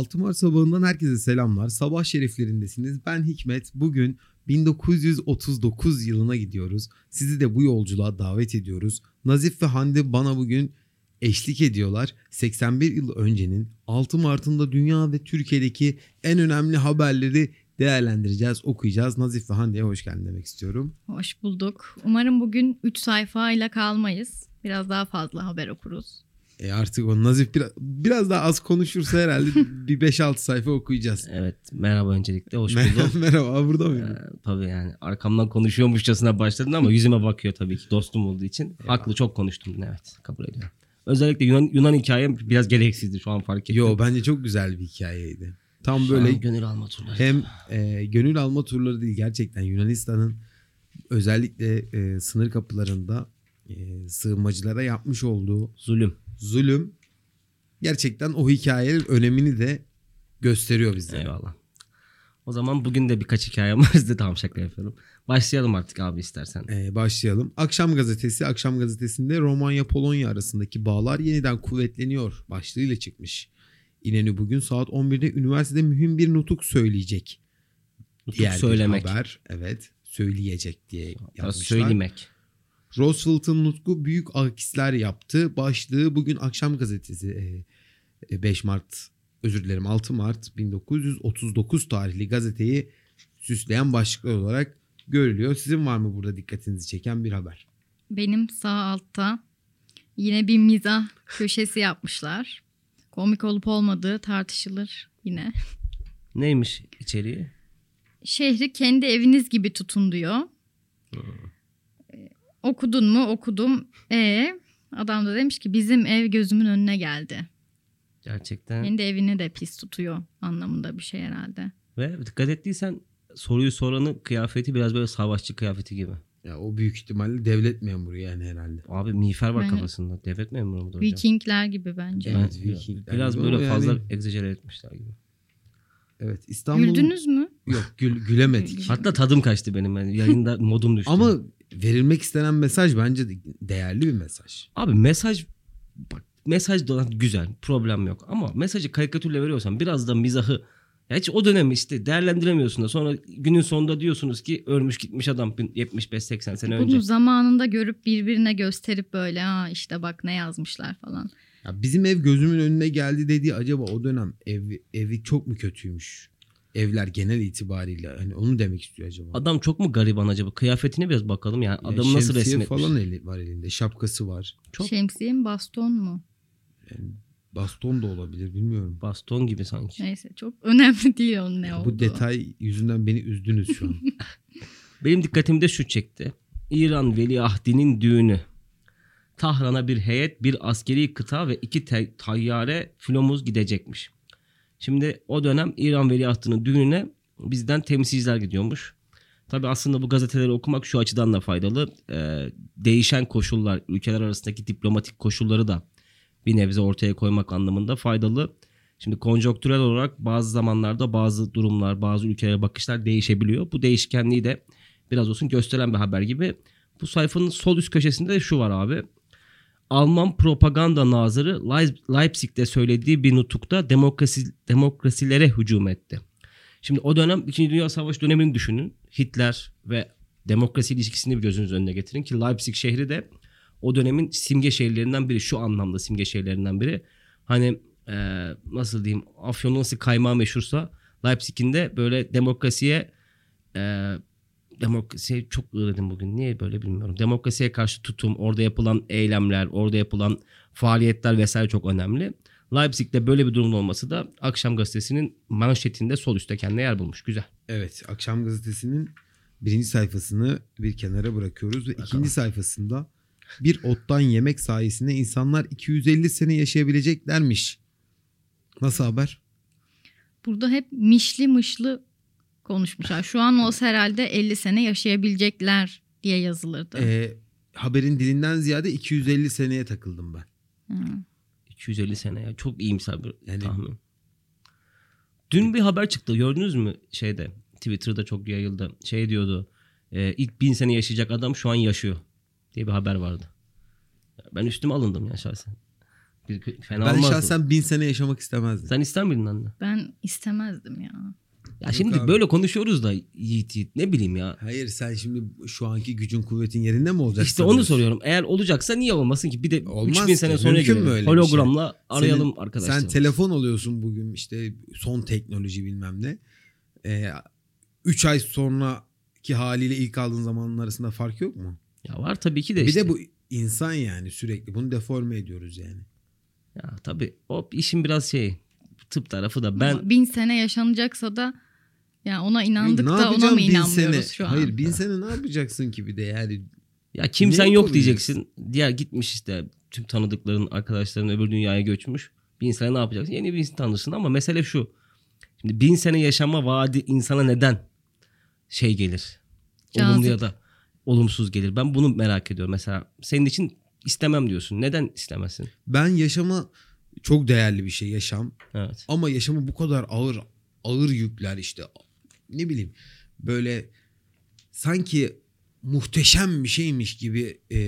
6 Mart sabahından herkese selamlar. Sabah şeriflerindesiniz. Ben Hikmet. Bugün 1939 yılına gidiyoruz. Sizi de bu yolculuğa davet ediyoruz. Nazif ve Hande bana bugün eşlik ediyorlar. 81 yıl öncenin 6 Mart'ında dünya ve Türkiye'deki en önemli haberleri değerlendireceğiz, okuyacağız. Nazif ve Hande'ye hoş geldin demek istiyorum. Hoş bulduk. Umarım bugün 3 sayfayla kalmayız. Biraz daha fazla haber okuruz. E artık o Nazif biraz, biraz daha az konuşursa herhalde bir 5-6 sayfa okuyacağız. Evet merhaba öncelikle hoş buldum. Merhaba, burada mıydın? Ee, tabii yani arkamdan konuşuyormuşçasına başladın ama yüzüme bakıyor tabii ki dostum olduğu için. Haklı çok konuştum evet kabul ediyorum. Özellikle Yunan, Yunan hikayem biraz gereksizdi şu an fark ettim. Yo bence çok güzel bir hikayeydi. Tam Şu böyle gönül alma turları. hem e, gönül alma turları değil gerçekten Yunanistan'ın özellikle e, sınır kapılarında e, sığınmacılara yapmış olduğu Zulüm. Zulüm gerçekten o hikayenin önemini de gösteriyor bize. Eyvallah. O zaman bugün de birkaç hikayem var. Size tamam şaka yapıyorum. Başlayalım artık abi istersen. Ee, başlayalım. Akşam gazetesi, Akşam gazetesinde Romanya-Polonya arasındaki bağlar yeniden kuvvetleniyor başlığıyla çıkmış. İnönü bugün saat 11'de üniversitede mühim bir nutuk söyleyecek. Nutuk Diğer bir söylemek. haber. Evet. Söyleyecek diye Ya yazmışlar. Söylemek. Roosevelt'ın nutku büyük akisler yaptı. Başlığı bugün Akşam gazetesi e, e, 5 Mart özür dilerim 6 Mart 1939 tarihli gazeteyi süsleyen başlıklar olarak görülüyor. Sizin var mı burada dikkatinizi çeken bir haber? Benim sağ altta yine bir mizah köşesi yapmışlar. Komik olup olmadığı tartışılır yine. Neymiş içeriği? Şehri kendi eviniz gibi tutun diyor. Ee, okudun mu? Okudum. E adam da demiş ki bizim ev gözümün önüne geldi. Gerçekten. Kendi evini de pis tutuyor anlamında bir şey herhalde. Ve dikkat ettiysen soruyu soranın kıyafeti biraz böyle savaşçı kıyafeti gibi. Ya o büyük ihtimalle devlet memuru yani herhalde. Abi miğfer var Yani- kafasında. Devlet memuru mudur hocam? Vikingler gibi bence. Evet, Ben- Vikingler Biraz gibi böyle fazla yani- egzajere etmişler gibi. Evet İstanbul Güldünüz mü? Yok gül, gülemedik. Hatta tadım kaçtı benim. Yani yayında modum düştü. Ama verilmek istenen mesaj bence de değerli bir mesaj. Abi mesaj bak mesaj da güzel. Problem yok. Ama mesajı karikatürle veriyorsan biraz da mizahı ya hiç o dönemi işte değerlendiremiyorsun da sonra günün sonunda diyorsunuz ki ölmüş gitmiş adam 75-80 sene önce. Bunu zamanında görüp birbirine gösterip böyle ha işte bak ne yazmışlar falan. Ya bizim ev gözümün önüne geldi dediği acaba o dönem ev, evi çok mu kötüymüş? Evler genel itibariyle hani onu demek istiyor acaba. Adam çok mu gariban acaba? Kıyafetine biraz bakalım yani. Ya Adam nasıl şemsiye resmetmiş? falan eli var elinde. Şapkası var. Çok Şemsiye mi baston mu? Baston da olabilir bilmiyorum. baston gibi sanki. Neyse çok önemli değil onun ne olduğu. Bu detay yüzünden beni üzdünüz şu an. Benim dikkatimi de şu çekti. İran Veliahdinin düğünü. Tahran'a bir heyet, bir askeri kıta ve iki te- tayyare filomuz gidecekmiş. Şimdi o dönem İran Veliahdının düğününe bizden temsilciler gidiyormuş. Tabi aslında bu gazeteleri okumak şu açıdan da faydalı. Ee, değişen koşullar, ülkeler arasındaki diplomatik koşulları da bir nebze ortaya koymak anlamında faydalı. Şimdi konjonktürel olarak bazı zamanlarda bazı durumlar, bazı ülkelere bakışlar değişebiliyor. Bu değişkenliği de biraz olsun gösteren bir haber gibi. Bu sayfanın sol üst köşesinde de şu var abi. Alman propaganda nazırı Leip- Leipzig'te söylediği bir nutukta demokrasi, demokrasilere hücum etti. Şimdi o dönem 2. Dünya Savaşı dönemini düşünün. Hitler ve demokrasi ilişkisini bir gözünüz önüne getirin ki Leipzig şehri de o dönemin simge şehirlerinden biri. Şu anlamda simge şehirlerinden biri. Hani e, nasıl diyeyim Afyon'un nasıl kaymağı meşhursa Leipzig'in de böyle demokrasiye e, demokrasiye çok ığladım bugün. Niye böyle bilmiyorum. Demokrasiye karşı tutum, orada yapılan eylemler, orada yapılan faaliyetler vesaire çok önemli. Leipzig'te böyle bir durumun olması da Akşam Gazetesi'nin manşetinde sol üstte kendine yer bulmuş. Güzel. evet Akşam Gazetesi'nin birinci sayfasını bir kenara bırakıyoruz ve ikinci sayfasında bir ottan yemek sayesinde insanlar 250 sene yaşayabileceklermiş. Nasıl haber? Burada hep mişli mışlı konuşmuşlar. Şu an olsa herhalde 50 sene yaşayabilecekler diye yazılırdı. Ee, haberin dilinden ziyade 250 seneye takıldım ben. Hı. 250 sene ya. Çok iyimser bir Yani- tahmin. Dün bir haber çıktı. Gördünüz mü şeyde? Twitter'da çok yayıldı. Şey diyordu. e, ilk bin sene yaşayacak adam şu an yaşıyor. Diye bir haber vardı. Ben üstüme alındım ya şahsen. Bir, fena ben olmazdı. şahsen bin sene yaşamak istemezdim. Sen ister miydin anne? Ben istemezdim ya. Ya Yok şimdi abi. böyle konuşuyoruz da Yiğit Yiğit ne bileyim ya. Hayır sen şimdi şu anki gücün kuvvetin yerinde mi olacaksın? İşte onu soruyorum. Eğer olacaksa niye olmasın ki? Bir de Olmaz 3000 sene sonra öyle bir şey? Hologramla arayalım Senin- arkadaşlar. Sen telefon alıyorsun bugün işte son teknoloji bilmem ne. 3 ay sonraki haliyle ilk aldığın zamanın arasında fark yok mu? Ya var tabii ki de Bir işte. de bu insan yani sürekli bunu deforme ediyoruz yani. Ya tabii o işin biraz şey tıp tarafı da Ben... ben bin sene yaşanacaksa da ya ona inandık Ne da ona mı inanmıyoruz sene? şu an? Hayır bin sene ne yapacaksın ki bir de yani ya kimsen yok diyeceksin. Diğer gitmiş işte tüm tanıdıkların arkadaşların öbür dünyaya göçmüş. Bin sene ne yapacaksın? Yeni bir insan tanırsın ama mesele şu. Şimdi bin sene yaşama vaadi insana neden şey gelir? Olumlu Cazip. ya da olumsuz gelir. Ben bunu merak ediyorum. Mesela senin için istemem diyorsun. Neden istemezsin? ben yaşama çok değerli bir şey yaşam Evet. ama yaşamı bu kadar ağır ağır yükler işte ne bileyim böyle sanki muhteşem bir şeymiş gibi e,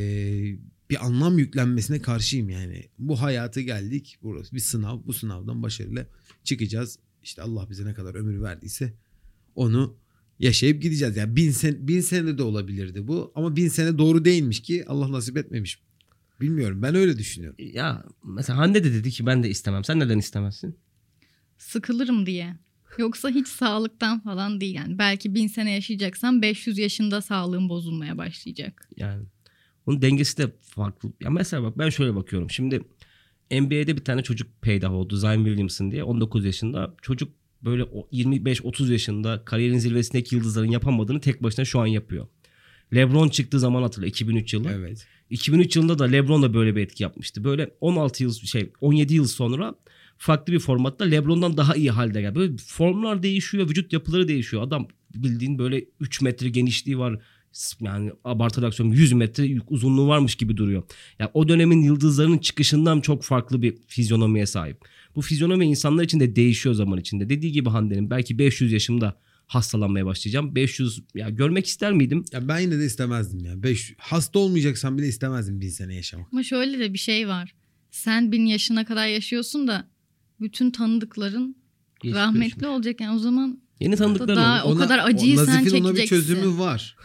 bir anlam yüklenmesine karşıyım yani. Bu hayatı geldik burası bir sınav bu sınavdan başarıyla çıkacağız. İşte Allah bize ne kadar ömür verdiyse onu yaşayıp gideceğiz. Yani bin, sen, bin sene de olabilirdi bu ama bin sene doğru değilmiş ki Allah nasip etmemiş. Bilmiyorum ben öyle düşünüyorum. Ya mesela Hande de dedi ki ben de istemem. Sen neden istemezsin? Sıkılırım diye. Yoksa hiç sağlıktan falan değil yani. Belki bin sene yaşayacaksam 500 yaşında sağlığım bozulmaya başlayacak. Yani bunun dengesi de farklı. Ya mesela bak ben şöyle bakıyorum. Şimdi NBA'de bir tane çocuk peydah oldu. Zion Williamson diye. 19 yaşında. Çocuk böyle o 25-30 yaşında kariyerin zirvesindeki yıldızların yapamadığını tek başına şu an yapıyor. LeBron çıktığı zaman hatırla 2003 yılı. Evet. 2003 yılında da LeBron da böyle bir etki yapmıştı. Böyle 16 yıl şey 17 yıl sonra farklı bir formatta LeBron'dan daha iyi halde geldi. Böyle formlar değişiyor, vücut yapıları değişiyor. Adam bildiğin böyle 3 metre genişliği var. Yani abartarak söylüyorum 100 metre uzunluğu varmış gibi duruyor. Yani o dönemin yıldızlarının çıkışından çok farklı bir fizyonomiye sahip. Bu fizyonomi insanlar için de değişiyor zaman içinde. Dediği gibi Hande'nin belki 500 yaşımda hastalanmaya başlayacağım. 500 ya görmek ister miydim? Ya ben yine de istemezdim ya. Beş, hasta olmayacaksan bile istemezdim bin sene yaşamak. Ama şöyle de bir şey var. Sen bin yaşına kadar yaşıyorsun da bütün tanıdıkların Geçmiş rahmetli olacak. Yani o zaman Yeni tanıdıklar Daha- olur. O kadar acıyı sen Nazif'in ona bir çekeceksin. çözümü var.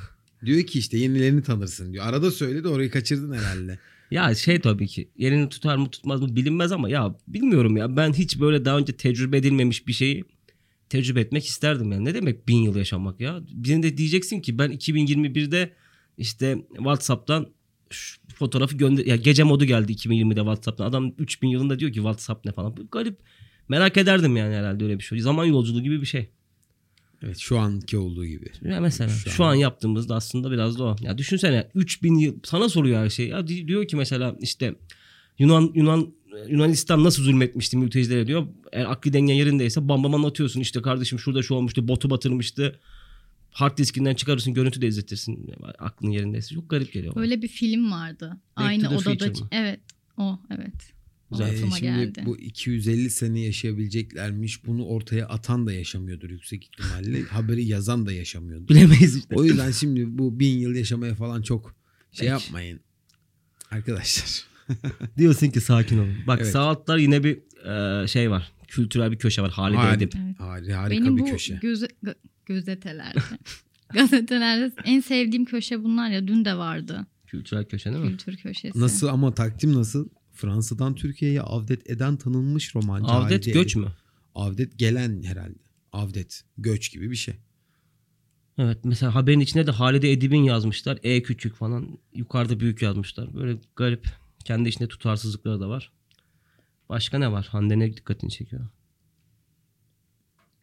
Diyor ki işte yenilerini tanırsın diyor. Arada söyledi orayı kaçırdın herhalde. Ya şey tabii ki yerini tutar mı tutmaz mı bilinmez ama ya bilmiyorum ya ben hiç böyle daha önce tecrübe edilmemiş bir şeyi tecrübe etmek isterdim yani. Ne demek bin yıl yaşamak ya? Birine de diyeceksin ki ben 2021'de işte WhatsApp'tan fotoğrafı gönder ya gece modu geldi 2020'de WhatsApp'tan. Adam 3000 yılında diyor ki WhatsApp ne falan. Bu garip. Merak ederdim yani herhalde öyle bir şey. Zaman yolculuğu gibi bir şey. Evet şu anki olduğu gibi. Ya mesela Şu şu, an- an yaptığımızda aslında biraz da o. Ya düşünsene 3000 yıl sana soruyor her şey. Ya di- diyor ki mesela işte Yunan Yunan Yunanistan nasıl zulmetmişti mültecilere diyor. Eğer akli dengen yerindeyse bam bam anlatıyorsun. İşte kardeşim şurada şu olmuştu. Botu batırmıştı. Hard diskinden çıkarırsın görüntü de izletirsin. Aklın yerindeyse. Çok garip geliyor. bana. öyle bir film vardı. Back Aynı odada. Evet. O evet. Güzel. Ee, şimdi geldi. bu 250 sene yaşayabileceklermiş. Bunu ortaya atan da yaşamıyordur yüksek ihtimalle. Haberi yazan da yaşamıyordur. Bilemeyiz işte. O yüzden şimdi bu bin yıl yaşamaya falan çok şey Peki. yapmayın. Arkadaşlar. Diyorsun ki sakin olun. Bak Evet. sağ altlar yine bir e, şey var. Kültürel bir köşe var. Halide Harika, Edip. Evet. Hari- harika Benim bir bu köşe. göze, gö- gözetelerde. gazetelerde en sevdiğim köşe bunlar ya. Dün de vardı. Kültürel köşe değil mi? Kültür köşesi. Nasıl ama takdim nasıl? Fransa'dan Türkiye'ye avdet eden tanınmış romancı. Avdet Halide göç mü? Avdet gelen herhalde. Avdet göç gibi bir şey. Evet mesela haberin içine de Halide Edip'in yazmışlar. E küçük falan. Yukarıda büyük yazmışlar. Böyle garip. Kendi içinde tutarsızlıkları da var. Başka ne var? Hande ne dikkatini çekiyor?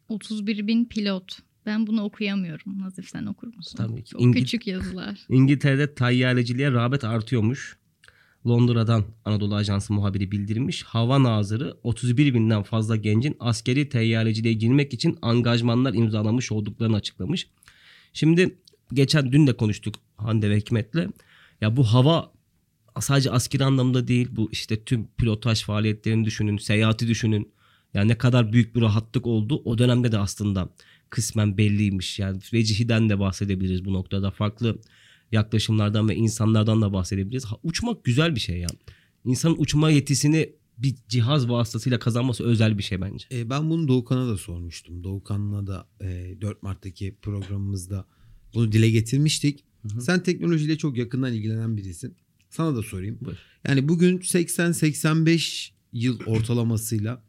31 bin pilot. Ben bunu okuyamıyorum. Nazif sen okur musun? Tabii ki. İngi- küçük yazılar. İngiltere'de tayyareciliğe rağbet artıyormuş. Londra'dan Anadolu Ajansı muhabiri bildirmiş. Hava Nazırı 31 binden fazla gencin askeri teyyareciliğe girmek için angajmanlar imzalamış olduklarını açıklamış. Şimdi geçen dün de konuştuk Hande ve Hikmet'le. Ya bu hava sadece askeri anlamda değil bu işte tüm pilotaj faaliyetlerini düşünün, seyahati düşünün. Yani ne kadar büyük bir rahatlık oldu o dönemde de aslında kısmen belliymiş. Yani Vecihi'den de bahsedebiliriz bu noktada. Farklı yaklaşımlardan ve insanlardan da bahsedebiliriz. Ha, uçmak güzel bir şey ya. İnsanın uçma yetisini bir cihaz vasıtasıyla kazanması özel bir şey bence. E, ben bunu Doğukan'a da sormuştum. Doğukan'la da e, 4 Mart'taki programımızda bunu dile getirmiştik. Hı hı. Sen teknolojiyle çok yakından ilgilenen birisin. Sana da sorayım. Buyur. Yani bugün 80-85 yıl ortalamasıyla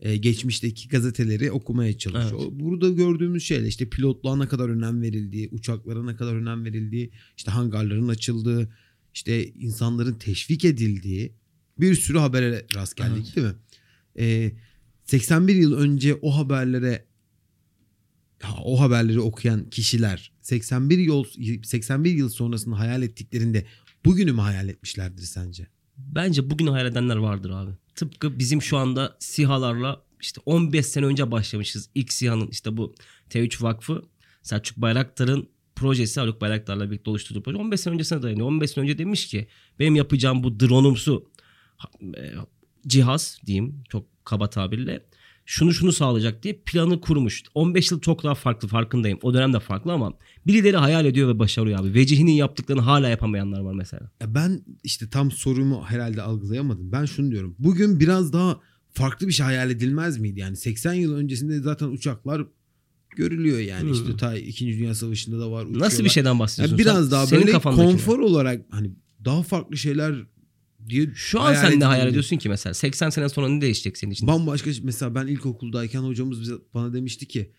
e, geçmişteki gazeteleri okumaya çalışıyor. Evet. Burada gördüğümüz şeyler işte pilotluğa ne kadar önem verildiği, uçaklara ne kadar önem verildiği, işte hangarların açıldığı, işte insanların teşvik edildiği bir sürü habere rast geldik Evet. değil mi? E, 81 yıl önce o haberlere ha, o haberleri okuyan kişiler 81 yıl 81 yıl sonrasını hayal ettiklerinde bugünü mü hayal etmişlerdir sence? Bence bugün hayal edenler vardır abi. Tıpkı bizim şu anda SİHA'larla işte 15 sene önce başlamışız. İlk SİHA'nın işte bu T3 Vakfı Selçuk Bayraktar'ın projesi Haluk Bayraktar'la birlikte oluşturduğu proje 15 sene öncesine dayanıyor. 15 sene önce demiş ki benim yapacağım bu drone'umsu e, cihaz diyeyim çok kaba tabirle şunu şunu sağlayacak diye planı kurmuş. 15 yıl çok daha farklı farkındayım. O dönem de farklı ama birileri hayal ediyor ve başarıyor abi. Vecihinin yaptıklarını hala yapamayanlar var mesela. Ya ben işte tam sorumu herhalde algılayamadım. Ben şunu diyorum. Bugün biraz daha farklı bir şey hayal edilmez miydi? Yani 80 yıl öncesinde zaten uçaklar görülüyor yani. Hı. İşte ta 2. Dünya Savaşı'nda da var. Nasıl bir uçuyorlar. şeyden Yani bahsediyorsun? biraz sen? daha Senin böyle konfor olarak hani daha farklı şeyler diye Şu an sen ne hayal ediyorsun ki mesela? 80 sene sonra ne değişecek senin için? Bambaşka mesela ben ilkokuldayken hocamız bize bana demişti ki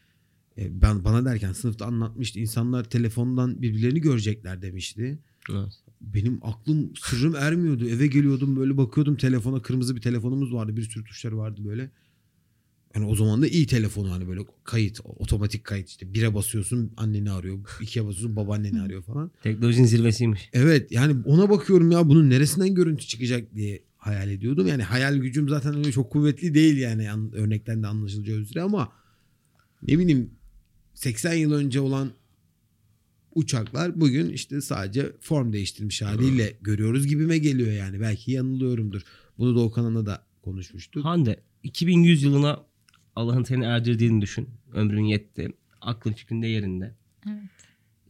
e, ben bana derken sınıfta anlatmıştı. insanlar telefondan birbirlerini görecekler demişti. Evet. Benim aklım sırrım ermiyordu. Eve geliyordum böyle bakıyordum telefona kırmızı bir telefonumuz vardı. Bir sürü tuşları vardı böyle. Yani o zaman da iyi telefonu hani böyle kayıt otomatik kayıt işte bire basıyorsun anneni arıyor. ikiye basıyorsun babaanneni arıyor falan. Teknolojinin zirvesiymiş. Evet yani ona bakıyorum ya bunun neresinden görüntü çıkacak diye hayal ediyordum. Yani hayal gücüm zaten öyle çok kuvvetli değil yani An- örnekten de anlaşılacağı üzere ama ne bileyim 80 yıl önce olan uçaklar bugün işte sadece form değiştirmiş haliyle görüyoruz gibime geliyor yani. Belki yanılıyorumdur. Bunu Doğukan'la da konuşmuştuk. Hande 2100 yılına Allah'ın seni erdirdiğini düşün. Ömrün yetti. Aklın fikrin de yerinde. Evet.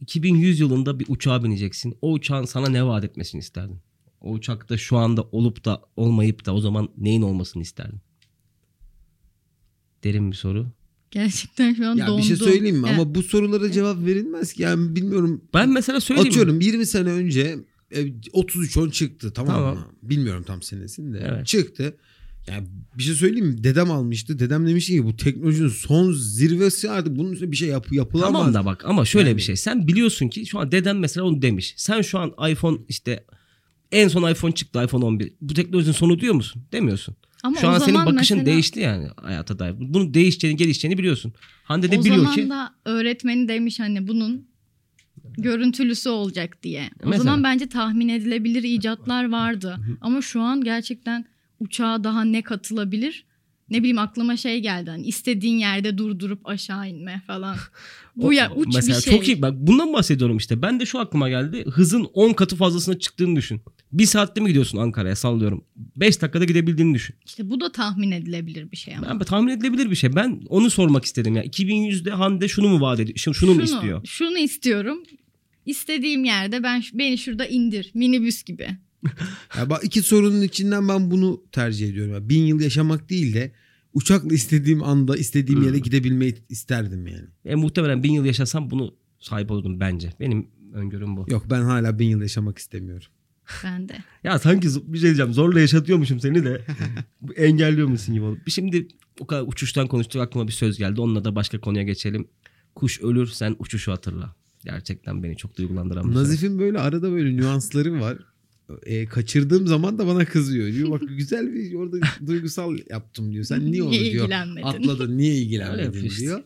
2100 yılında bir uçağa bineceksin. O uçağın sana ne vaat etmesini isterdin? O uçakta şu anda olup da olmayıp da o zaman neyin olmasını isterdin? Derin bir soru. Gerçekten şu an Ya dondum. bir şey söyleyeyim mi? Yani Ama bu sorulara cevap verilmez ki. Yani bilmiyorum. Ben mesela söyleyeyim mi? Atıyorum 20 sene önce e, 33 10 çıktı tamam, Tamam. mı? Bilmiyorum tam senesini de. Evet. Çıktı. Yani bir şey söyleyeyim mi? Dedem almıştı. Dedem demişti ki bu teknolojinin son zirvesi artık bunun üstüne bir şey yap yapılamaz. Tamam da bak ama şöyle Yani- bir şey. Sen biliyorsun ki şu an dedem mesela onu demiş. Sen şu an iPhone işte en son iPhone çıktı iPhone 11. Bu teknolojinin sonu diyor musun? Demiyorsun. Ama Şu o an senin zaman bakışın mesela- değişti yani hayata dair. Bunun değişeceğini, gelişeceğini biliyorsun. Hande de o biliyor zaman ki da öğretmeni demiş hani bunun görüntülüsü olacak diye. O Mesela. zaman bence tahmin edilebilir icatlar vardı. Ama şu an gerçekten uçağa daha ne katılabilir? Ne bileyim aklıma şey geldi hani istediğin yerde durdurup aşağı inme falan. Bu O- ya uç mesela bir şey. çok iyi. Bak bundan bahsediyorum işte. Ben de şu aklıma geldi. Hızın 10 katı fazlasına çıktığını düşün. Bir saatte mi gidiyorsun Ankara'ya sallıyorum. 5 dakikada gidebildiğini düşün. İşte bu da tahmin edilebilir bir şey ama. Ben tahmin edilebilir bir şey. Ben onu sormak istedim ya. 2100'de Hande şunu mu vaat ediyor? Şunu, şunu mu istiyor? Şunu istiyorum. İstediğim yerde ben beni şurada indir. Minibüs gibi. Ya bak iki sorunun içinden ben bunu tercih ediyorum. Yani bin yıl yaşamak değil de uçakla istediğim anda istediğim yere Hmm. gidebilmeyi isterdim yani. E, muhtemelen bin yıl yaşasam bunu sahip olurdum bence. Benim öngörüm bu. Yok ben hala bin yıl yaşamak istemiyorum. Ben de. Ya sanki bir şey diyeceğim. Zorla yaşatıyormuşum seni de. Engelliyor musun gibi oldu. Şimdi o kadar uçuştan konuştuk aklıma bir söz geldi. Onunla da başka konuya geçelim. Kuş ölür sen uçuşu hatırla. Gerçekten beni çok duygulandıran bir söz. Nazif'in böyle arada böyle nüansları var. E, kaçırdığım zaman da bana kızıyor. Diyor bak güzel bir orada duygusal yaptım diyor. Sen niye onu Niye diyor atladın niye ilgilenmedin diyor.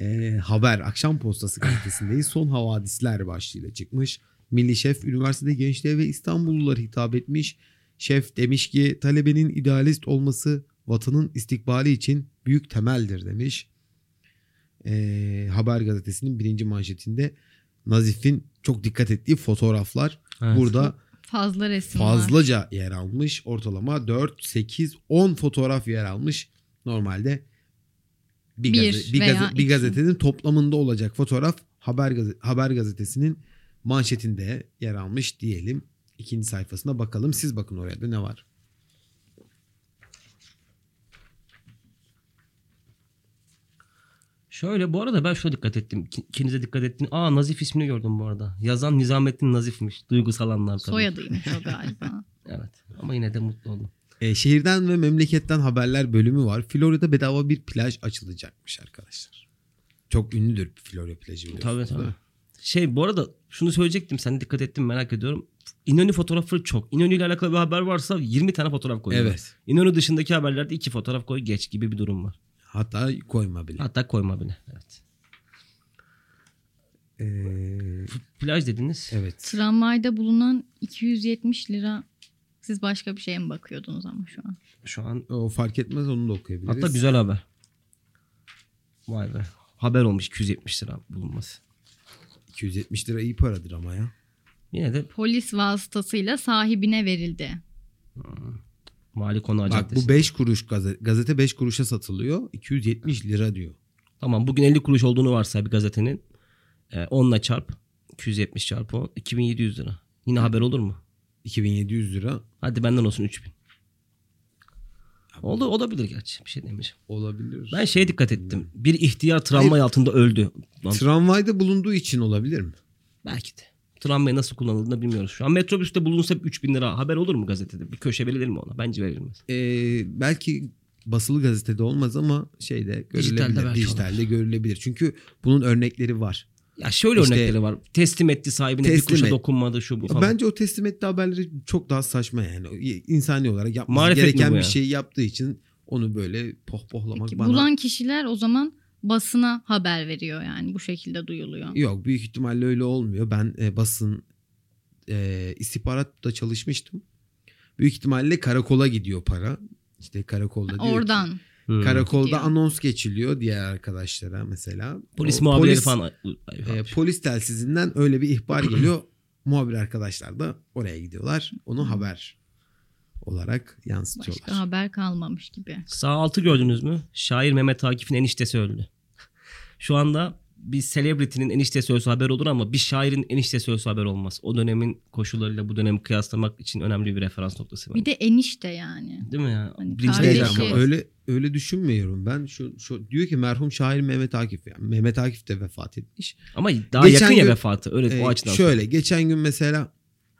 E, haber akşam postası gazetesindeyiz. Son havadisler başlığıyla çıkmış. Milli Şef üniversitede gençliğe ve İstanbullulara hitap etmiş. Şef demiş ki talebenin idealist olması vatanın istikbali için büyük temeldir demiş. E, haber gazetesinin birinci manşetinde Nazif'in çok dikkat ettiği fotoğraflar Evet. burada Fazla resim var. fazlaca yer almış. Ortalama 4, 8, 10 fotoğraf yer almış. Normalde bir, Bir gaze- bir, veya gaze- bir gazetenin toplamında olacak fotoğraf haber, haber gazetesinin manşetinde yer almış diyelim. İkinci sayfasına bakalım. Siz bakın oraya da ne var. Şöyle bu arada ben şuna dikkat ettim. İkinize dikkat ettin. Aa Nazif ismini gördüm bu arada. Yazan Nizamettin Nazif'miş. Duygusal anlar tabii. Soyadıymış o galiba. Evet. Ama yine de mutlu oldum. E, şehirden ve memleketten haberler bölümü var. Florya'da bedava bir plaj açılacakmış arkadaşlar. Çok ünlüdür Florya plajı. Tabii tabii. Şey bu arada şunu söyleyecektim. Sen dikkat ettin merak ediyorum. İnönü fotoğrafı çok. İnönü ile alakalı bir haber varsa 20 tane fotoğraf koyuyorlar. Evet. İnönü dışındaki haberlerde iki fotoğraf koy geç gibi bir durum var. Hatta koyma bile. Hatta koyma bile. Evet. Ee, Plaj dediniz. evet. Tramvayda bulunan 270 lira. Siz başka bir şeye mi bakıyordunuz ama şu an? Şu an O fark etmez onu da okuyabiliriz. hatta güzel haber. Vay be. Haber olmuş 270 lira bulunması. 270 lira iyi paradır ama ya. Yine de Polis vasıtasıyla sahibine verildi. Mali Konağı Bak Caddesi. bu 5 kuruş gazete, gazete 5 kuruşa satılıyor. 270 lira diyor. Tamam bugün 50 kuruş olduğunu varsay bir gazetenin. E, 10'la çarp. 270 çarpı 10. 2700 lira. Yine haber olur mu? 2700 lira Hadi benden olsun 3000. Oldu olabilir gerçi. Bir şey demeyeceğim. olabilir. Ben şeye dikkat ettim. Bir ihtiyar tramvay altında öldü. Lan, Tramvayda bulunduğu için olabilir mi? belki de. Tramvay nasıl kullanıldığını bilmiyoruz şu an. Metrobüste bulunsa 3000 lira haber olur mu gazetede? Bir köşe verilir mi ona? Bence verilmez. Ee, belki basılı gazetede olmaz ama şeyde Dijitalde görülebilir. belki Dijitalde görülebilir. Çünkü bunun örnekleri var. Ya şöyle İşte- örnekleri var. Teslim etti sahibine bir Teslim kuruşa et. dokunmadı şu bu falan. Bence o teslim ettiği haberleri çok daha saçma yani. İnsani olarak yapması Marifet gereken bir ya? şey yaptığı için onu böyle pohpohlamak Peki bana... bulan kişiler o zaman basına haber veriyor yani bu şekilde duyuluyor. Yok büyük ihtimalle öyle olmuyor. Ben e, basın e, istihbaratta çalışmıştım. Büyük ihtimalle karakola gidiyor para. İşte karakolda diyor ki- Oradan. Hmm. Karakolda Gidiyor. anons geçiliyor diğer arkadaşlara mesela. Polis O muhabirleri polis- falan. e, polis telsizinden öyle bir ihbar geliyor. Muhabir arkadaşlar da oraya gidiyorlar. Onu haber olarak yansıtıyorlar. Başka haber kalmamış gibi. Sağ altı gördünüz mü? Şair Mehmet Akif'in eniştesi öldü. Şu anda bir celebrity'nin eniştesi ölse haber olur ama bir şairin eniştesi ölse haber olmaz. O dönemin koşullarıyla bu dönemi kıyaslamak için önemli bir referans noktası. Bir bence. de enişte yani. Değil mi ya? Hani kardeşi- öyle öyle düşünmüyorum ben. Şu, şu diyor ki merhum şair Mehmet Akif. Yani Mehmet Akif de vefat etmiş. Ama daha Geçen yakın ya gün- vefatı. Öyle Ee, o açıdan. şöyle geçen gün mesela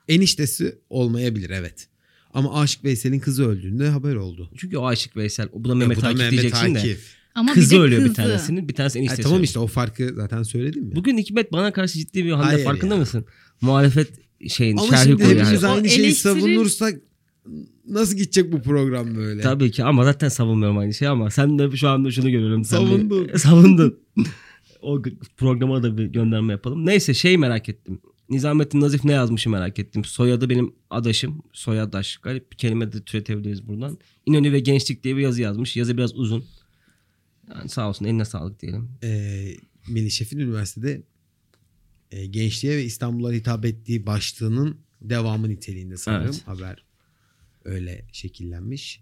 eniştesi olmayabilir evet. Ama Aşık Veysel'in kızı öldüğünde haber oldu. Çünkü o Aşık Veysel. Bu da Ya Mehmet bu da Akif diyeceksin de. Ama Kızı bir de ölüyor bir kızı. tanesinin. Bir tanesi Ha, eniştesi tamam işte o farkı zaten söyledim ya. Bugün Hikmet bana karşı ciddi bir Hande Hayır farkında ya. mısın? Muhalefet şeyin Ama şerhi şimdi koyuyor. hepimiz Yani. Aynı şeyi eleştiri- savunursak nasıl gidecek bu program böyle? Tabii ki ama zaten savunmuyorum aynı şeyi ama sen de şu anda şunu görüyorum. Sen Savundun. savundun. o programa da bir gönderme yapalım. Neyse şey merak ettim. Nizamettin Nazif ne yazmışı merak ettim. Soyadı benim adaşım. Soyadaş. Garip bir kelime de türetebiliriz buradan. İnönü ve Gençlik diye bir yazı yazmış. Yazı biraz uzun. Yani sağ olsun eline sağlık diyelim. Ee, Melih Şef'in üniversitede e, gençliğe ve İstanbul'a hitap ettiği başlığının devamı niteliğinde sanırım Evet. haber öyle şekillenmiş.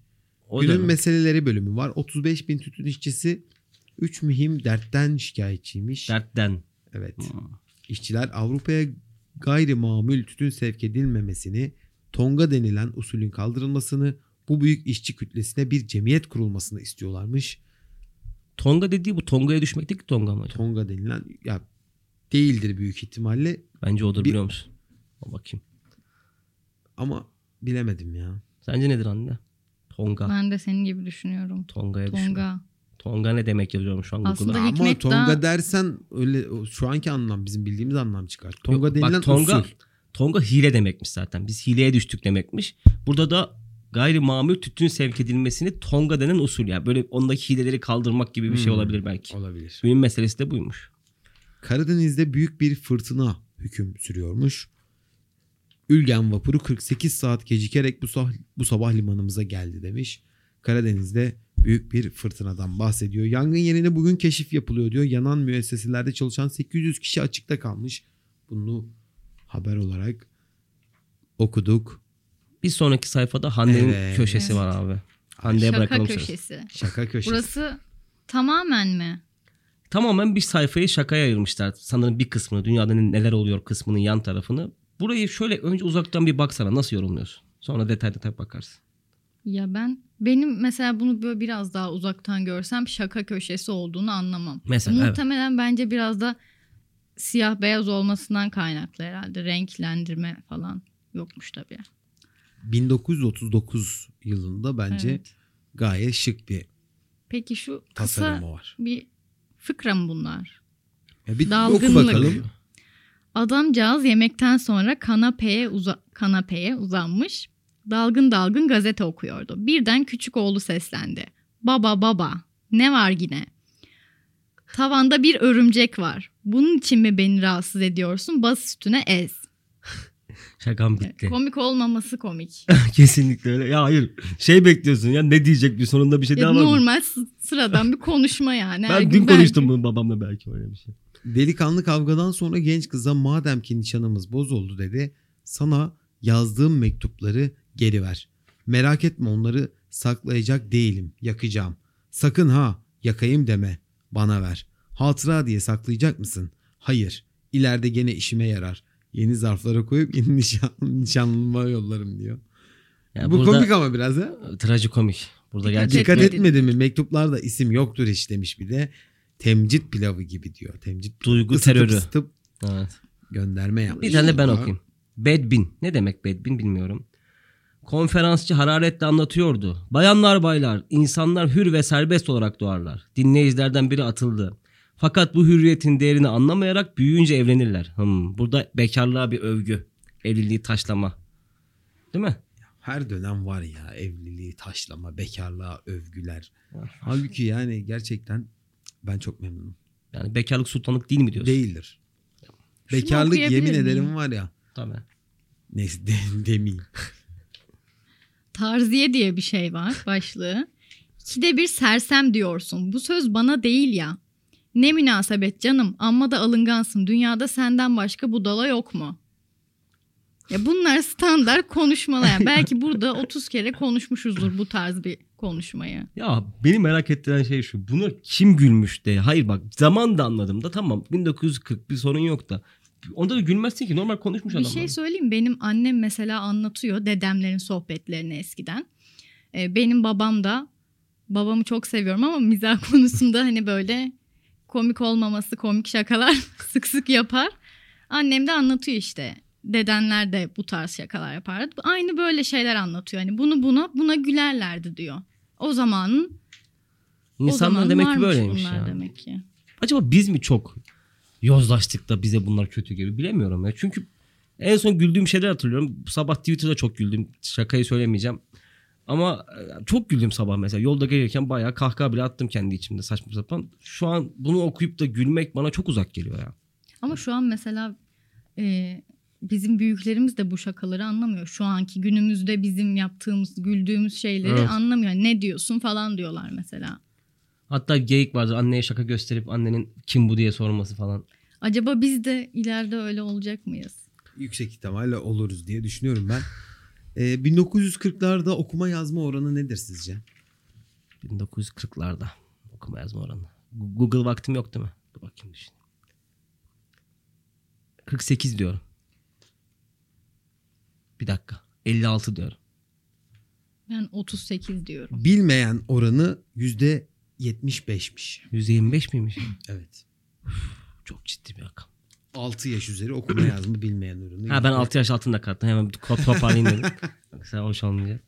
O Günün meseleleri bölümü var. 35 bin tütün işçisi 3 mühim dertten şikayetçiymiş. Dertten. Evet. Hmm. İşçiler Avrupa'ya gayri mamul tütün sevk edilmemesini, Tonga denilen usulün kaldırılmasını, bu büyük işçi kütlesine bir cemiyet kurulmasını istiyorlarmış. Tonga dediği bu Tonga'ya düşmek değil ki Tonga mı? Tonga denilen ya değildir büyük ihtimalle Bence odur Bir- biliyor musun? O bakayım. ama bilemedim ya. Sence nedir anne? Tonga. Ben de senin gibi düşünüyorum. Tonga'ya. Tonga. Tonga ne demek yazıyorum şu an Aslında Google'a. Hikmet ama Tonga daha- dersen öyle şu anki anlam bizim bildiğimiz anlam çıkar. Tonga Yok, bak denilen Tonga- usul. Tonga hile demekmiş zaten. Biz hileye düştük demekmiş. Burada da gayri mamul tütün sevk edilmesini Tonga denen usul yani. Böyle ondaki hileleri kaldırmak gibi bir şey Hmm. olabilir belki. Olabilir. Günün meselesi de buymuş. Karadeniz'de büyük bir fırtına hüküm sürüyormuş. Ülgen vapuru 48 saat gecikerek bu, sah- bu sabah limanımıza geldi demiş. Karadeniz'de büyük bir fırtınadan bahsediyor. Yangın yerine bugün keşif yapılıyor diyor. Yanan müesseselerde çalışan 800 kişi açıkta kalmış. Bunu haber olarak okuduk. Bir sonraki sayfada Hande'nin Evet. köşesi Evet. var abi. Hande'ye Şaka bırakalım köşesi. Şaka köşesi. Burası tamamen mi? Tamamen bir sayfayı şakaya ayırmışlar. Sanırım bir kısmını dünyada ne- neler oluyor kısmının yan tarafını. Burayı şöyle önce uzaktan bir baksana nasıl yorumluyorsun. Sonra detay detay bakarsın. Ya ben Benim mesela bunu böyle biraz daha uzaktan görsem şaka köşesi olduğunu anlamam. Mesela evet. Muhtemelen bence biraz da siyah beyaz olmasından kaynaklı herhalde. Renklendirme falan yokmuş tabii. 1939 yılında bence Evet. gayet şık bir Peki şu kısa tasarımı var. bir fıkra mı bunlar? Ya bir oku Dalgınlık. bakalım. Adamcağız yemekten sonra kanapeye uza kanapeye uzanmış. Dalgın dalgın gazete okuyordu. Birden küçük oğlu seslendi. Baba baba ne var yine? Tavanda bir örümcek var. Bunun için mi beni rahatsız ediyorsun? Bas üstüne ez. Şakam bitti. Komik olmaması komik. Kesinlikle öyle. Ya hayır. Şey bekliyorsun ya ne diyecek bir sonunda bir şey Ya daha var. mı? normal s- sıradan bir konuşma yani. Ben dün konuştum bunu babamla belki öyle bir şey. Delikanlı kavgadan sonra genç kıza madem ki nişanımız bozuldu dedi. Sana yazdığım mektupları geri ver. Merak etme onları saklayacak değilim. Yakacağım. Sakın ha yakayım deme. Bana ver. Hatıra diye saklayacak mısın? Hayır. İleride gene işime yarar. Yeni zarflara koyup yeni nişan, nişanlıma yollarım diyor. Ya Bu komik ama biraz ha. trajikomik. Burada Dikkat gerçek Dikkat etmedi. mi? Mektuplarda isim yoktur hiç demiş bir de. Temcit pilavı gibi diyor. Temcit duygu ısıtıp terörü. ısıtıp Evet. gönderme yapmış. Bir tane ben okuyayım. Bedbin. Ne demek bedbin bilmiyorum. Konferansçı hararetle anlatıyordu. Bayanlar baylar, insanlar hür ve serbest olarak doğarlar. Dinleyicilerden biri atıldı. Fakat bu hürriyetin değerini anlamayarak büyüyünce evlenirler. Hmm, burada bekarlığa bir övgü. Evliliği taşlama. Değil mi? Her dönem var ya evliliği, taşlama, bekarlığa, övgüler. Halbuki yani gerçekten ben çok memnunum. Yani bekarlık sultanlık değil mi diyorsun? Değildir. Şunu Bekarlık yemin miyim? ederim var ya. Tabii. Neyse de, demeyeyim. Tarziye diye bir şey var başlığı. İkide bir sersem diyorsun. Bu söz bana değil ya. Ne münasebet canım amma da alıngansın. Dünyada senden başka budala yok mu? Ya bunlar standart konuşmalar. Yani belki burada 30 kere konuşmuşuzdur bu tarz bir konuşmayı. Ya beni merak ettiren şey şu. Bunu kim gülmüş de. Hayır bak zaman da anladım da tamam 1940 bir sorun yok da. Onda da gülmezsin ki normal konuşmuş Bir adam. şey söyleyeyim benim annem mesela anlatıyor dedemlerin sohbetlerini eskiden. Ee, benim babam da babamı çok seviyorum ama mizah konusunda hani böyle komik olmaması komik şakalar sık sık yapar. Annem de anlatıyor işte. Dedenler de bu tarz şakalar yapardı. Aynı böyle şeyler anlatıyor. Hani bunu buna buna gülerlerdi diyor. O zamanın o İnsanlar zaman demek ki böyleymiş bunlar ya. demek ki. Acaba biz mi çok yozlaştık da bize bunlar kötü gibi bilemiyorum ya. Çünkü en son güldüğüm şeyler hatırlıyorum. Sabah Twitter'da çok güldüm. Şakayı söylemeyeceğim. Ama e, çok güldüm sabah mesela. Yolda gelirken bayağı kahkaha bile attım kendi içimde saçma sapan. Şu an bunu okuyup da gülmek bana çok uzak geliyor ya. Ama şu an mesela e, bizim büyüklerimiz de bu şakaları anlamıyor. Şu anki günümüzde bizim yaptığımız, güldüğümüz şeyleri Evet. anlamıyor. Ne diyorsun falan diyorlar mesela. Hatta geyik vardır anneye şaka gösterip annenin kim bu diye sorması falan. Acaba biz de ileride öyle olacak mıyız? Yüksek ihtimalle oluruz diye düşünüyorum ben. Ee, 1940'larda okuma yazma oranı nedir sizce? 1940'larda okuma yazma oranı. Google vaktim yok değil mi? Dur bakayım düşün. 48 diyorum. Bir dakika. 56 diyorum. Ben 38 diyorum. Bilmeyen oranı %75'miş. %25 miymiş? Evet. Çok ciddi bir rakam. 6 yaş üzeri okuma yazma bilmeyen oranı. Ha ben 6 yaş altında kattım. Hemen kod toparlayayım dedim. Yoksa hoş olmayacak.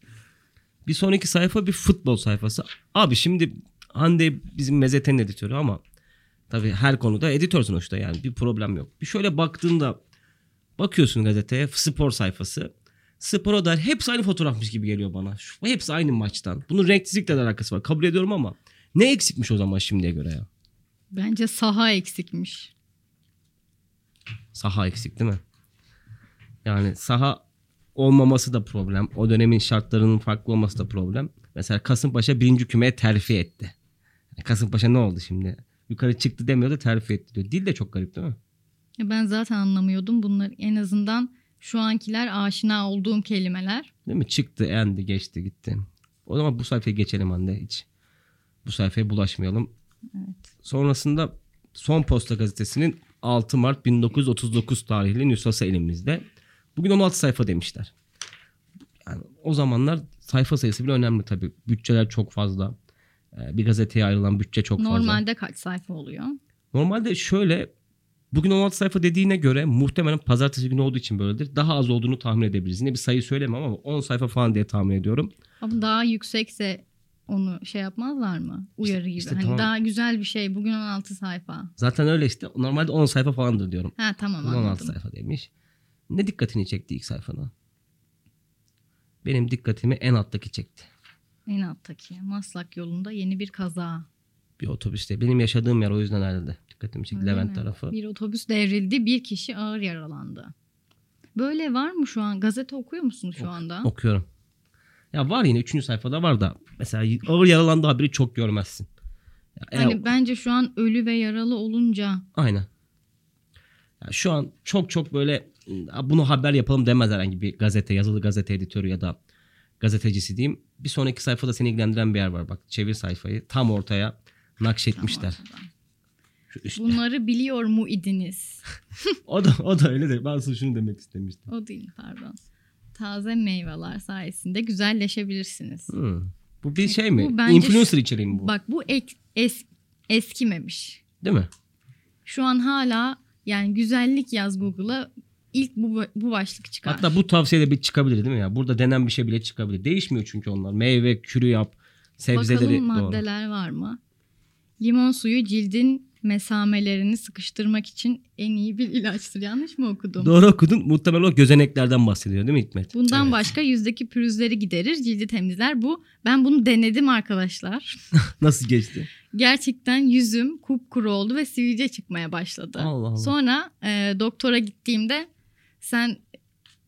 Bir sonraki sayfa bir futbol sayfası. Abi şimdi Hande bizim mezetenin editörü ama tabii her konuda editör sonuçta yani bir problem yok. Bir şöyle baktığında bakıyorsun gazeteye spor sayfası. Spora dair hepsi aynı fotoğrafmış gibi geliyor bana. Şu, hepsi aynı maçtan. Bunun renksizlikle de alakası var. Kabul ediyorum ama ne eksikmiş o zaman şimdiye göre ya? Bence saha eksikmiş. Saha eksik değil mi? Yani saha olmaması da problem. O dönemin şartlarının farklı olması da problem. Mesela Kasımpaşa birinci kümeye terfi etti. Kasımpaşa ne oldu şimdi? Yukarı çıktı demiyor da terfi etti diyor. Dil de çok garip değil mi? Ya Ben zaten anlamıyordum bunları. En azından şu ankiler aşina olduğum kelimeler. Değil mi? Çıktı, endi, geçti, gitti. O zaman bu sayfaya geçelim anne hiç. Bu sayfaya bulaşmayalım. Evet. Sonrasında Son Posta gazetesinin 6 Mart 1939 tarihli nüshası elimizde. Bugün 16 sayfa demişler. Yani o zamanlar sayfa sayısı bile önemli tabii. Bütçeler çok fazla. Ee, Bir gazeteye ayrılan bütçe çok fazla. Normalde kaç sayfa oluyor? Normalde şöyle bugün 16 sayfa dediğine göre muhtemelen pazartesi günü olduğu için böyledir. Daha az olduğunu tahmin edebiliriz. Yine bir sayı söylemem ama 10 sayfa falan diye tahmin ediyorum. Ama daha yüksekse onu şey yapmazlar mı? Uyarı gibi. işte hani tamam. daha güzel bir şey. Bugün 16 sayfa. Zaten öyle işte. Normalde 10 sayfa falandır diyorum. Ha tamam 16 anladım. sayfa demiş. Ne dikkatini çekti ilk sayfada? Benim dikkatimi en alttaki çekti. En alttaki. Maslak yolunda yeni bir kaza. Bir otobüste. Benim yaşadığım yer o yüzden herhalde. Dikkatimi çekti Öyle Levent mi? tarafı. Bir otobüs devrildi. Bir kişi ağır yaralandı. Böyle var mı şu an? Gazete okuyor musun şu anda? Okuyorum. Ya var yine 3. sayfada var da mesela ağır yaralandı haberi çok görmezsin. Ya eğer- Hani bence şu an ölü ve yaralı olunca Aynen. Ya şu an çok çok böyle "Ya bunu haber yapalım demez herhangi bir gazete, yazılı gazete editörü ya da gazetecisi diyeyim. Bir sonraki sayfada seni ilgilendiren bir yer var bak. Çevir sayfayı. Tam ortaya nakşetmişler. Tam. Bunları biliyor mu idiniz? O da o da öyle de ben şunu demek istemiştim. O değil pardon. Taze meyveler sayesinde güzelleşebilirsiniz. Hmm. Bu bir şey mi? Bu bence Influencer içeriği mi bu? Bak bu ek, es, eskimemiş. Değil mi? Şu an hala yani güzellik yaz Google'a ilk bu, bu başlık çıkar. Hatta bu tavsiye de bir çıkabilir değil mi ya? Burada denen bir şey bile çıkabilir. Değişmiyor çünkü onlar. Meyve, kürü yap, sebzeleri Bakalım doğru. maddeler var mı? Limon suyu cildin mesamelerini sıkıştırmak için en iyi bir ilaçtır. Yanlış mı okudum? Doğru okudun. Muhtemelen o gözeneklerden bahsediyor değil mi Hikmet? Bundan Evet. başka yüzdeki pürüzleri giderir, cildi temizler. Bu ben bunu denedim arkadaşlar. Nasıl geçti? Gerçekten yüzüm kupkuru oldu ve sivilce çıkmaya başladı. Allah Allah. Sonra e, doktora gittiğimde sen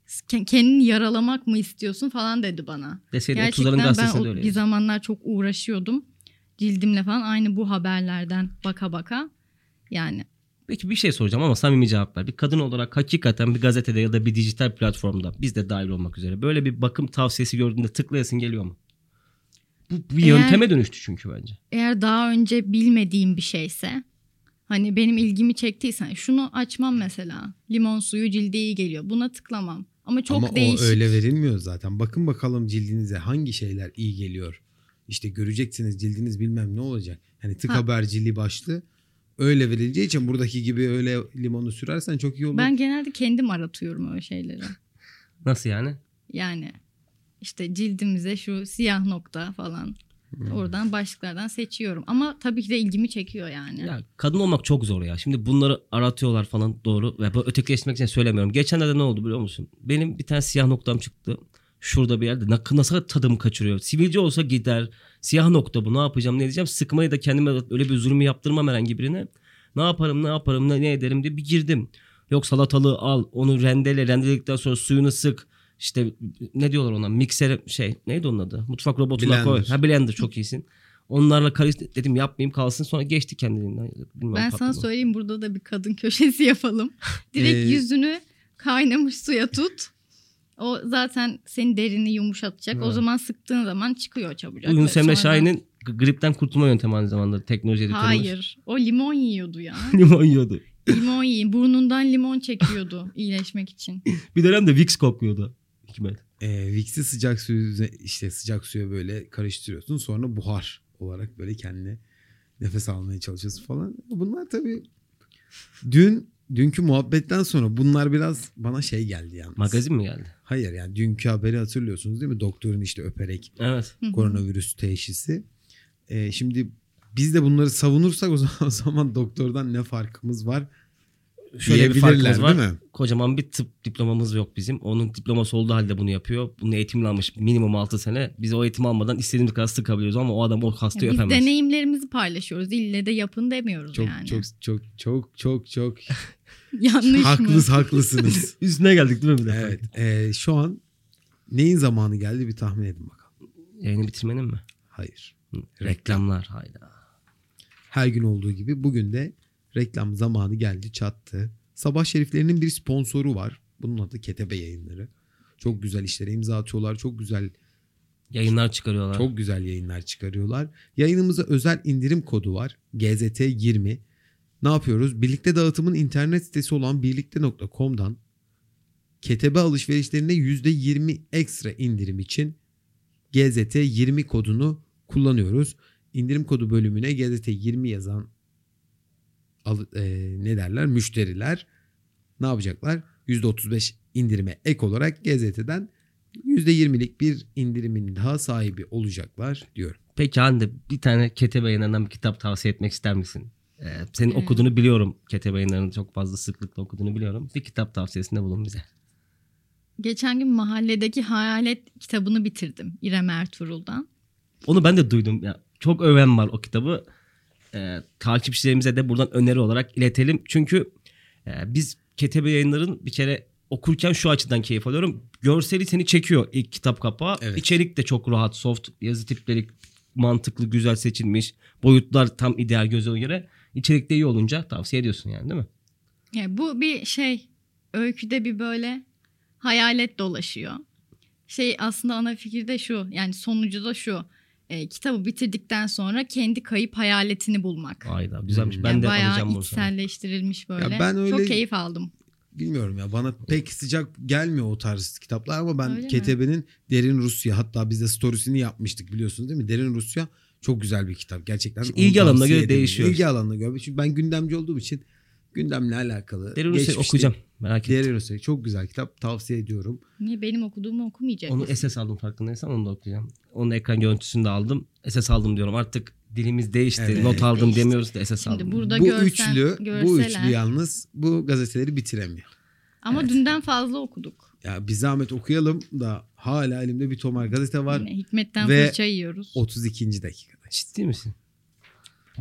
ke- kendini yaralamak mı istiyorsun falan dedi bana. Deseydin Gerçekten 30'ların ben o, bir zamanlar çok uğraşıyordum. Cildimle falan aynı bu haberlerden baka baka. Yani Peki bir şey soracağım ama samimi cevap ver. Bir kadın olarak hakikaten bir gazetede ya da bir dijital platformda biz de dahil olmak üzere böyle bir bakım tavsiyesi gördüğünde tıklayasın geliyor mu? Bu bir Eğer- yönteme dönüştü çünkü bence. eğer daha önce bilmediğim bir şeyse hani benim ilgimi çektiyse şunu açmam mesela. Limon suyu cilde iyi geliyor. Buna tıklamam. Ama çok Ama değişik. o öyle verilmiyor zaten. Bakın bakalım cildinize hangi şeyler iyi geliyor. İşte göreceksiniz cildiniz bilmem ne olacak. Hani tık Ha. haberciliği başlı öyle verileceği için buradaki gibi öyle limonu sürersen çok iyi olur. Ben genelde kendim aratıyorum öyle şeyleri. Nasıl yani? Yani işte cildimize şu siyah nokta falan. Hmm. Oradan başlıklardan seçiyorum. Ama tabii ki de ilgimi çekiyor yani. Ya kadın olmak çok zor ya. Şimdi bunları aratıyorlar falan doğru. Ve bu ötekileştirmek için söylemiyorum. Geçenlerde ne oldu biliyor musun? Benim bir tane siyah noktam çıktı. Şurada bir yerde. Na- Nasıl tadım kaçırıyor. Sivilce olsa gider. Siyah nokta bu. Ne yapacağım ne edeceğim? Sıkmayı da kendime öyle bir zulmü yaptırmam herhangi birine. Ne yaparım ne yaparım ne, ne ederim diye bir girdim. Yok salatalığı al. Onu rendele. Rendeledikten sonra suyunu sık. İşte ne diyorlar ona? Mikser şey. Neydi onun adı? Mutfak robotuna Blender. koy. Ha blender çok iyisin. Onlarla karıştı dedim yapmayayım kalsın sonra geçti kendiliğinden. Bilmem, ben sana söyleyeyim burada da bir kadın köşesi yapalım. Direkt Ee, yüzünü kaynamış suya tut. O zaten senin derini yumuşatacak. O Evet. zaman sıktığın zaman çıkıyor çabucak. Bu Yunus Ve Emre sonra- Şahin'in gripten kurtulma yöntemi aynı zamanda teknoloji editörümüz. Hayır. O limon yiyordu ya. Limon yiyordu. limon yiyin. Burnundan limon çekiyordu iyileşmek için. Bir dönem de Vicks kokluyordu. Hikmet. Ee, Vicks'i sıcak suyu işte sıcak suya böyle karıştırıyorsun. Sonra buhar olarak böyle kendine nefes almaya çalışıyorsun falan. Bunlar tabii dün dünkü muhabbetten sonra bunlar biraz bana şey geldi yalnız. Magazin mi geldi? Hayır yani dünkü haberi hatırlıyorsunuz değil mi? Doktorun işte öperek Evet. Koronavirüs teşhisi. Ee, şimdi biz de bunları savunursak o zaman, o zaman doktordan ne farkımız var? Şöyle bir farkımız var. değil mi? Kocaman bir tıp diplomamız yok bizim. Onun diploması olduğu halde bunu yapıyor. Bunun eğitimini almış minimum 6 sene. Biz o eğitimi almadan istediğimiz kadar sıkabiliyoruz ama o adam o hastayı Biz öpemez. deneyimlerimizi paylaşıyoruz. İlle de yapın demiyoruz Çok yani. çok çok çok çok çok Yanlış mı? haklısınız haklısınız. Üstüne geldik değil mi bir de? evet. ee, şu an neyin zamanı geldi bir tahmin edin bakalım. Yayını bitirmenin mi? Hayır. Reklamlar hayda. Her gün olduğu gibi bugün de reklam zamanı geldi çattı. Sabah şeriflerinin bir sponsoru var. Bunun adı Ketebe Yayınları. Çok güzel işlere imza atıyorlar. Çok güzel Yayınlar çıkarıyorlar. Çok güzel yayınlar çıkarıyorlar. Yayınımıza özel indirim kodu var. GZT20. Ne yapıyoruz? Birlikte dağıtımın internet sitesi olan birlikte.com'dan ketebe alışverişlerinde %20 ekstra indirim için GZT 20 kodunu kullanıyoruz. İndirim kodu bölümüne GZT 20 yazan al- e, ne derler müşteriler ne yapacaklar? %35 indirime ek olarak GZT'den %20'lik bir indirimin daha sahibi olacaklar diyorum. Peki Hande bir tane Ketebe yayınlarından bir kitap tavsiye etmek ister misin? Ee, senin Hmm. okuduğunu biliyorum. Ketebe yayınlarını çok fazla sıklıkla okuduğunu biliyorum. Bir kitap tavsiyesinde bulun bize. Geçen gün mahalledeki hayalet kitabını bitirdim İrem Ertuğrul'dan. Onu ben de duydum. Ya, çok öven var o kitabı. Ee, takipçilerimize de buradan öneri olarak iletelim. Çünkü e, biz Ketebe yayınların bir kere okurken şu açıdan keyif alıyorum. Görseli seni çekiyor ilk kitap kapağı. Evet. İçerik de çok rahat, soft. Yazı tipleri mantıklı, güzel seçilmiş. Boyutlar tam ideal göze göre. İçerik de iyi olunca tavsiye ediyorsun yani değil mi? Yani bu bir şey öyküde bir böyle hayalet dolaşıyor. Şey aslında ana fikir de şu yani sonucu da şu. E, kitabı bitirdikten sonra kendi kayıp hayaletini bulmak. Ayda güzelmiş. Hmm. Ben Yani de bayağı alacağım bunu içselleştirilmiş böyle. ben öyle- Çok keyif aldım. Bilmiyorum ya bana pek sıcak gelmiyor o tarz kitaplar ama ben Öyle mi? Ketebe'nin Derin Rusya hatta biz de storiesini yapmıştık biliyorsunuz değil mi? Derin Rusya çok güzel bir kitap gerçekten. İşte Onu ilgi alanına göre değişiyor. İlgi alanına göre. Çünkü ben gündemci olduğum için gündemle alakalı. Derin geçmişte- okuyacağım. Merak ettim. Derin Rusya çok güzel kitap tavsiye ediyorum. Niye benim okuduğumu okumayacak Onu? SS aldım farkındaysan onu da okuyacağım. Onun ekran görüntüsünü de aldım. SS aldım diyorum. Artık dilimiz değişti. Evet. Not aldım Değişti. demiyoruz da SS Şimdi aldım. burada bu görsen, üçlü bu görseler. üçlü yalnız bu gazeteleri bitiremiyor. Ama Evet. dünden fazla okuduk. Ya bir zahmet okuyalım da hala elimde bir tomar gazete var. Yine Hikmet'ten Ve fırça yiyoruz. 32. dakikada. Ciddi misin?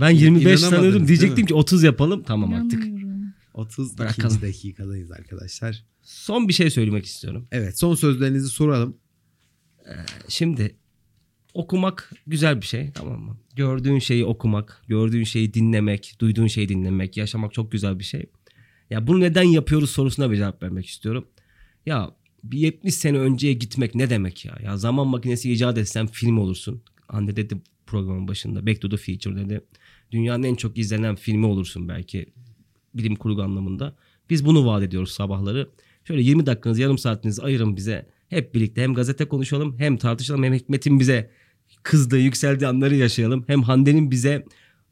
Ben 25 İnanamadınız, sanıyordum. Diyecektim ki 30 yapalım. Tamam artık. İnanmıyorum. 32. Bırakalım. dakikadayız arkadaşlar. Son bir şey söylemek istiyorum. Evet son sözlerinizi soralım. Şimdi okumak güzel bir şey tamam mı? Gördüğün şeyi okumak, gördüğün şeyi dinlemek, duyduğun şeyi dinlemek, yaşamak çok güzel bir şey. Ya bunu neden yapıyoruz sorusuna bir cevap vermek istiyorum. Ya bir 70 sene önceye gitmek ne demek ya? Ya zaman makinesi icat etsen film olursun. Anne dedi programın başında Back to the Future dedi. Dünyanın en çok izlenen filmi olursun belki bilim kurgu anlamında. Biz bunu vaat ediyoruz sabahları. Şöyle 20 dakikanızı yarım saatinizi ayırın bize. Hep birlikte hem gazete konuşalım hem tartışalım hem Hikmet'in bize kızdığı yükseldiği anları yaşayalım. Hem Hande'nin bize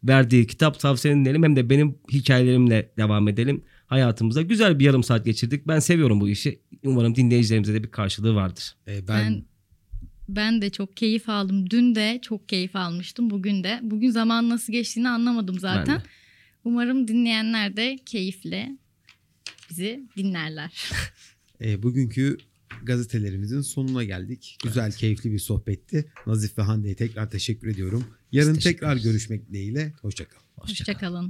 verdiği kitap tavsiyelerini hem de benim hikayelerimle devam edelim. Hayatımıza güzel bir yarım saat geçirdik. Ben seviyorum bu işi. Umarım dinleyicilerimize de bir karşılığı vardır. Ee, ben, Ben ben de çok keyif aldım. Dün de çok keyif almıştım. Bugün de. Bugün zaman nasıl geçtiğini anlamadım zaten. Umarım dinleyenler de keyifle bizi dinlerler. e, bugünkü gazetelerimizin sonuna geldik. Güzel, keyifli bir sohbetti. Nazif ve Hande'ye tekrar teşekkür ediyorum. Yarın teşekkür tekrar görüşmek dileğiyle. Hoşçakalın. Hoşçakalın. Hoşçakalın.